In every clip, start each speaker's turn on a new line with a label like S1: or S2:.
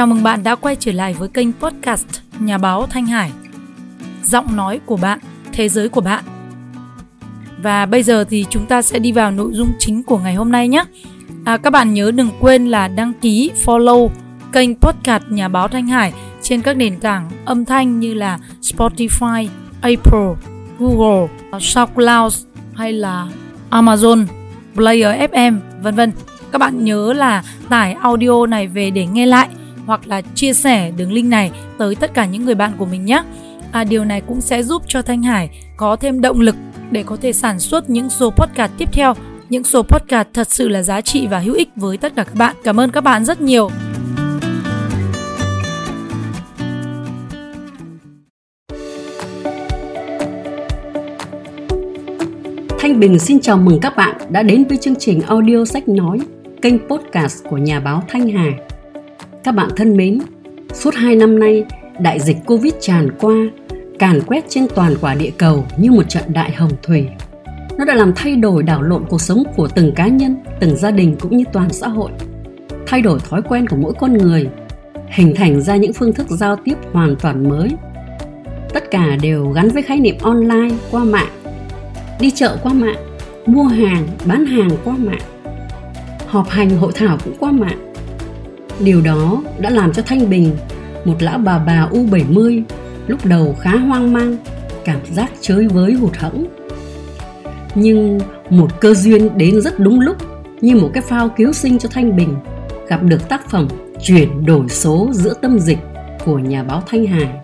S1: Chào mừng bạn đã quay trở lại với kênh podcast Nhà báo Thanh Hải. Giọng nói của bạn, thế giới của bạn. Và bây giờ thì chúng ta sẽ đi vào nội dung chính của ngày hôm nay nhé. À, các bạn nhớ đừng quên là đăng ký follow kênh podcast Nhà báo Thanh Hải trên các nền tảng âm thanh như là Spotify, Apple, Google, SoundCloud hay là Amazon, Player FM, vân vân. Các bạn nhớ là tải audio này về để nghe lại hoặc là chia sẻ đường link này tới tất cả những người bạn của mình nhé. À, điều này cũng sẽ giúp cho Thanh Hải có thêm động lực để có thể sản xuất những số podcast tiếp theo, những số podcast thật sự là giá trị và hữu ích với tất cả các bạn. Cảm ơn các bạn rất nhiều.
S2: Thanh Bình xin chào mừng các bạn đã đến với chương trình audio sách nói, kênh podcast của nhà báo Thanh Hà. Các bạn thân mến, suốt hai năm nay, đại dịch Covid tràn qua, càn quét trên toàn quả địa cầu như một trận đại hồng thủy. Nó đã làm thay đổi đảo lộn cuộc sống của từng cá nhân, từng gia đình cũng như toàn xã hội. Thay đổi thói quen của mỗi con người, hình thành ra những phương thức giao tiếp hoàn toàn mới. Tất cả đều gắn với khái niệm online qua mạng đi chợ qua mạng mua hàng bán hàng qua mạng họp hành hội thảo cũng qua mạng điều đó đã làm cho thanh bình, một lão bà bà u 70 lúc đầu khá hoang mang, cảm giác chơi với hụt hẫng. Nhưng một cơ duyên đến rất đúng lúc, như một cái phao cứu sinh cho thanh bình, gặp được tác phẩm chuyển đổi số giữa tâm dịch của nhà báo thanh hải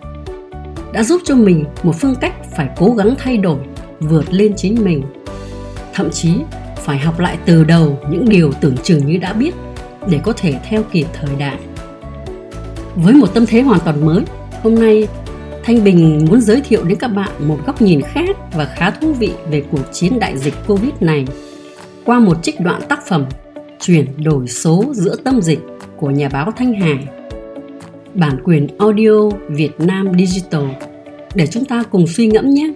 S2: đã giúp cho mình một phương cách phải cố gắng thay đổi, vượt lên chính mình. Thậm chí phải học lại từ đầu những điều tưởng chừng như đã biết để có thể theo kịp thời đại. Với một tâm thế hoàn toàn mới, hôm nay thanh bình muốn giới thiệu đến các bạn một góc nhìn khác và khá thú vị về cuộc chiến đại dịch covid này qua một trích đoạn tác phẩm chuyển đổi số giữa tâm dịch của nhà báo thanh hải. Bản quyền audio việt nam digital. Để chúng ta cùng suy ngẫm nhé.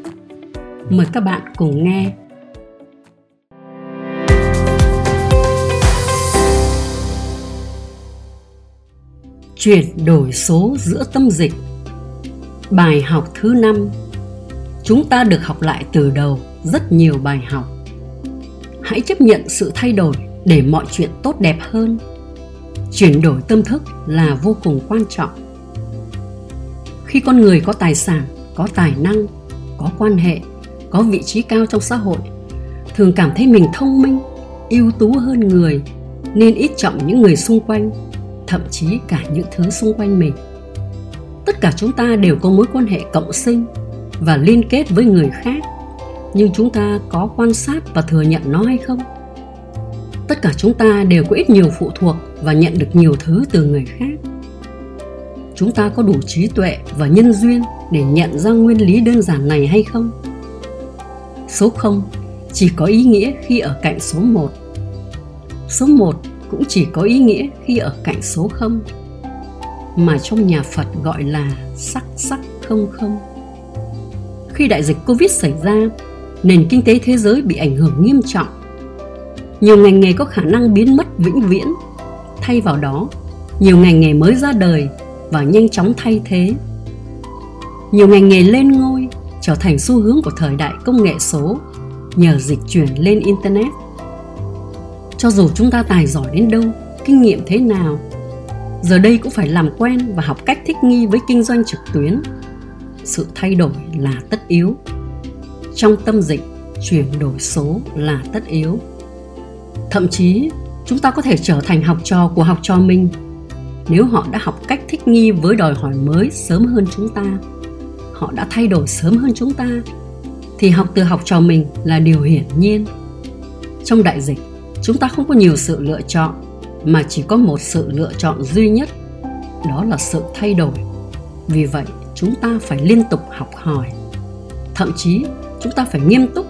S2: Mời các bạn cùng nghe. Chuyển đổi số giữa tâm dịch. Bài học thứ năm Chúng ta được học lại từ đầu rất nhiều bài học. Hãy chấp nhận sự thay đổi để mọi chuyện tốt đẹp hơn. Chuyển đổi tâm thức là vô cùng quan trọng. Khi con người có tài sản, có tài năng, có quan hệ có vị trí cao trong xã hội thường cảm thấy mình thông minh ưu tú hơn người nên ít trọng những người xung quanh thậm chí cả những thứ xung quanh mình. Tất cả chúng ta đều có mối quan hệ cộng sinh và liên kết với người khác. Nhưng chúng ta có quan sát và thừa nhận nó hay không? Tất cả chúng ta đều có ít nhiều phụ thuộc và nhận được nhiều thứ từ người khác. Chúng ta có đủ trí tuệ và nhân duyên để nhận ra nguyên lý đơn giản này hay không? Số 0 chỉ có ý nghĩa khi ở cạnh số 1. Số 1 cũng chỉ có ý nghĩa khi ở cạnh số không, mà trong nhà Phật gọi là sắc sắc không không. Khi đại dịch Covid xảy ra, nền kinh tế thế giới bị ảnh hưởng nghiêm trọng. Nhiều ngành nghề có khả năng biến mất vĩnh viễn, thay vào đó, nhiều ngành nghề mới ra đời và nhanh chóng thay thế. Nhiều ngành nghề lên ngôi trở thành xu hướng của thời đại công nghệ số nhờ dịch chuyển lên internet cho dù chúng ta tài giỏi đến đâu, kinh nghiệm thế nào, giờ đây cũng phải làm quen và học cách thích nghi với kinh doanh trực tuyến. Sự thay đổi là tất yếu. Trong tâm dịch, chuyển đổi số là tất yếu. Thậm chí, chúng ta có thể trở thành học trò của học trò mình nếu họ đã học cách thích nghi với đòi hỏi mới sớm hơn chúng ta. Họ đã thay đổi sớm hơn chúng ta, thì học từ học trò mình là điều hiển nhiên. Trong đại dịch chúng ta không có nhiều sự lựa chọn mà chỉ có một sự lựa chọn duy nhất đó là sự thay đổi. Vì vậy chúng ta phải liên tục học hỏi. Thậm chí chúng ta phải nghiêm túc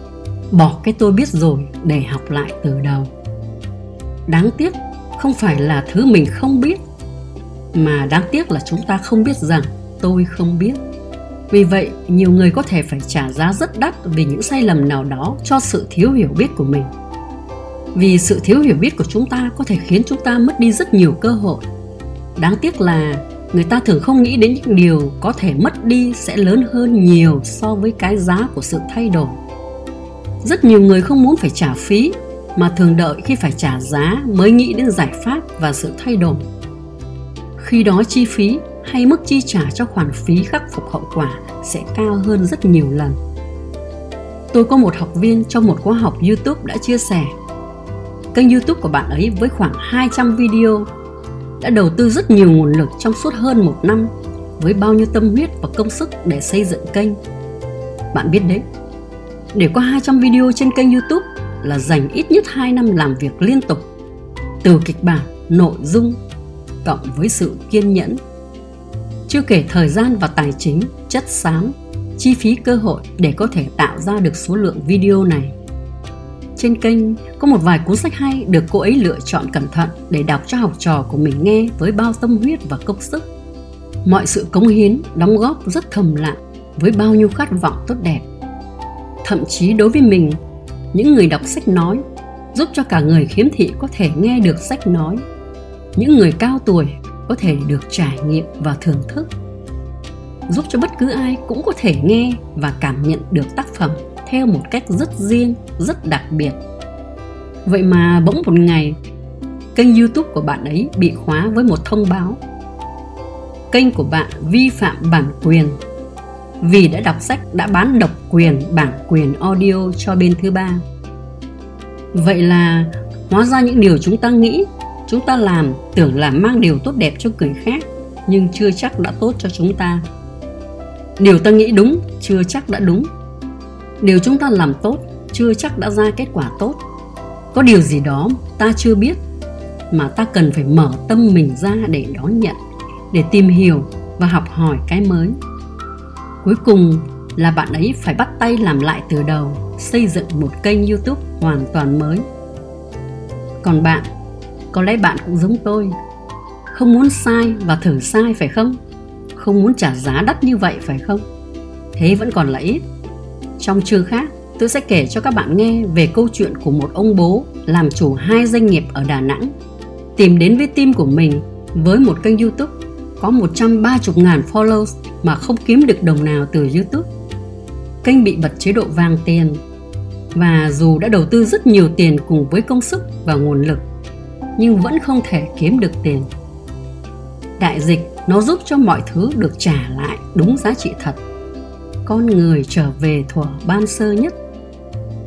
S2: bỏ cái tôi biết rồi để học lại từ đầu. Đáng tiếc không phải là thứ mình không biết mà đáng tiếc là chúng ta không biết rằng tôi không biết. Vì vậy, nhiều người có thể phải trả giá rất đắt vì những sai lầm nào đó cho sự thiếu hiểu biết của mình. Vì sự thiếu hiểu biết của chúng ta có thể khiến chúng ta mất đi rất nhiều cơ hội. Đáng tiếc là người ta thường không nghĩ đến những điều có thể mất đi sẽ lớn hơn nhiều so với cái giá của sự thay đổi. Rất nhiều người không muốn phải trả phí, mà thường đợi khi phải trả giá mới nghĩ đến giải pháp và sự thay đổi. Khi đó chi phí hay mức chi trả cho khoản phí khắc phục hậu quả sẽ cao hơn rất nhiều lần. Tôi có một học viên trong một khóa học YouTube đã chia sẻ Kênh YouTube của bạn ấy với khoảng 200 video đã đầu tư rất nhiều nguồn lực trong suốt hơn một năm với bao nhiêu tâm huyết và công sức để xây dựng kênh. Bạn biết đấy, để có 200 video trên kênh YouTube là dành ít nhất 2 năm làm việc liên tục từ kịch bản, nội dung cộng với sự kiên nhẫn. Chưa kể thời gian và tài chính, chất xám, chi phí cơ hội để có thể tạo ra được số lượng video này. Trên kênh có một vài cuốn sách hay được cô ấy lựa chọn cẩn thận để đọc cho học trò của mình nghe với bao tâm huyết và công sức. Mọi sự cống hiến, đóng góp rất thầm lặng với bao nhiêu khát vọng tốt đẹp. Thậm chí đối với mình, những người đọc sách nói giúp cho cả người khiếm thị có thể nghe được sách nói. Những người cao tuổi có thể được trải nghiệm và thưởng thức giúp cho bất cứ ai cũng có thể nghe và cảm nhận được tác phẩm theo một cách rất riêng, rất đặc biệt. Vậy mà bỗng một ngày, kênh YouTube của bạn ấy bị khóa với một thông báo. Kênh của bạn vi phạm bản quyền vì đã đọc sách đã bán độc quyền bản quyền audio cho bên thứ ba. Vậy là hóa ra những điều chúng ta nghĩ, chúng ta làm tưởng là mang điều tốt đẹp cho người khác nhưng chưa chắc đã tốt cho chúng ta. Điều ta nghĩ đúng chưa chắc đã đúng điều chúng ta làm tốt, chưa chắc đã ra kết quả tốt. Có điều gì đó ta chưa biết, mà ta cần phải mở tâm mình ra để đón nhận, để tìm hiểu và học hỏi cái mới. Cuối cùng là bạn ấy phải bắt tay làm lại từ đầu, xây dựng một kênh youtube hoàn toàn mới. Còn bạn, có lẽ bạn cũng giống tôi, không muốn sai và thử sai phải không? Không muốn trả giá đắt như vậy phải không? Thế vẫn còn là ít trong chương khác, tôi sẽ kể cho các bạn nghe về câu chuyện của một ông bố làm chủ hai doanh nghiệp ở Đà Nẵng, tìm đến với team của mình với một kênh YouTube có 130 ngàn followers mà không kiếm được đồng nào từ YouTube. Kênh bị bật chế độ vàng tiền và dù đã đầu tư rất nhiều tiền cùng với công sức và nguồn lực nhưng vẫn không thể kiếm được tiền. Đại dịch nó giúp cho mọi thứ được trả lại đúng giá trị thật con người trở về thuở ban sơ nhất.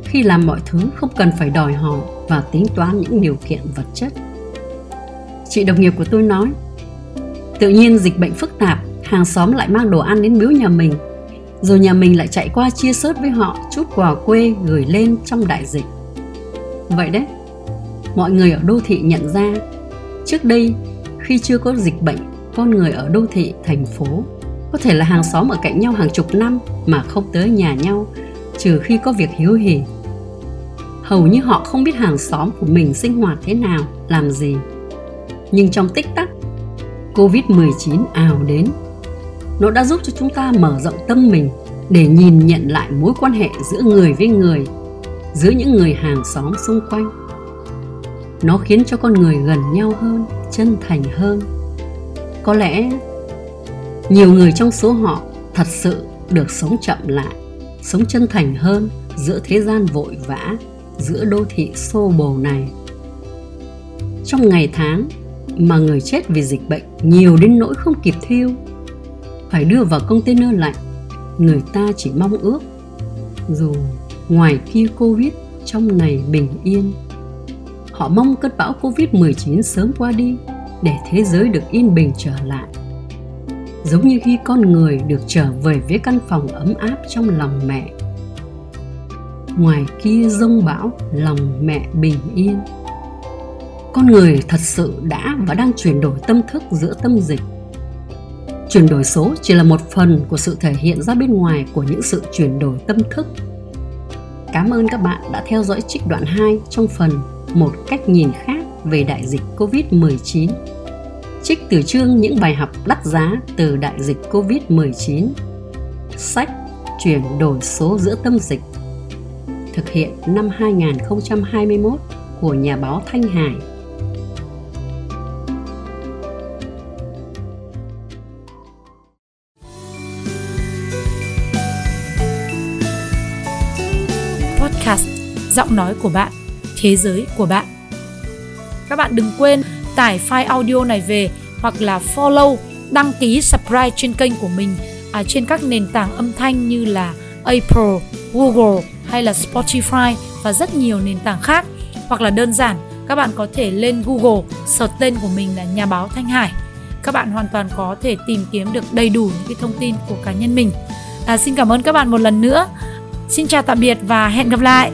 S2: Khi làm mọi thứ, không cần phải đòi hỏi và tính toán những điều kiện vật chất. Chị đồng nghiệp của tôi nói, tự nhiên dịch bệnh phức tạp, hàng xóm lại mang đồ ăn đến biếu nhà mình, rồi nhà mình lại chạy qua chia sớt với họ chút quà quê gửi lên trong đại dịch. Vậy đấy, mọi người ở đô thị nhận ra, trước đây khi chưa có dịch bệnh, con người ở đô thị thành phố có thể là hàng xóm ở cạnh nhau hàng chục năm mà không tới nhà nhau, trừ khi có việc hiếu hỉ. Hầu như họ không biết hàng xóm của mình sinh hoạt thế nào, làm gì. Nhưng trong tích tắc covid-19 ào đến. Nó đã giúp cho chúng ta mở rộng tâm mình để nhìn nhận lại mối quan hệ giữa người với người, giữa những người hàng xóm xung quanh. Nó khiến cho con người gần nhau hơn, chân thành hơn. Có lẽ nhiều người trong số họ thật sự được sống chậm lại, sống chân thành hơn giữa thế gian vội vã, giữa đô thị xô bồ này. Trong ngày tháng mà người chết vì dịch bệnh nhiều đến nỗi không kịp thiêu, phải đưa vào container lạnh, người ta chỉ mong ước dù ngoài kia covid trong này bình yên, họ mong cơn bão covid 19 sớm qua đi để thế giới được yên bình trở lại giống như khi con người được trở về với căn phòng ấm áp trong lòng mẹ. Ngoài kia rông bão, lòng mẹ bình yên. Con người thật sự đã và đang chuyển đổi tâm thức giữa tâm dịch. Chuyển đổi số chỉ là một phần của sự thể hiện ra bên ngoài của những sự chuyển đổi tâm thức. Cảm ơn các bạn đã theo dõi trích đoạn 2 trong phần một cách nhìn khác về đại dịch Covid-19 trích từ chương những bài học đắt giá từ đại dịch Covid-19. Sách Chuyển đổi số giữa tâm dịch thực hiện năm 2021 của nhà báo Thanh Hải.
S1: Podcast giọng nói của bạn, thế giới của bạn. Các bạn đừng quên tải file audio này về hoặc là follow, đăng ký subscribe trên kênh của mình à, trên các nền tảng âm thanh như là Apple, Google hay là Spotify và rất nhiều nền tảng khác. Hoặc là đơn giản các bạn có thể lên Google search tên của mình là nhà báo Thanh Hải. Các bạn hoàn toàn có thể tìm kiếm được đầy đủ những cái thông tin của cá nhân mình. À, xin cảm ơn các bạn một lần nữa. Xin chào tạm biệt và hẹn gặp lại.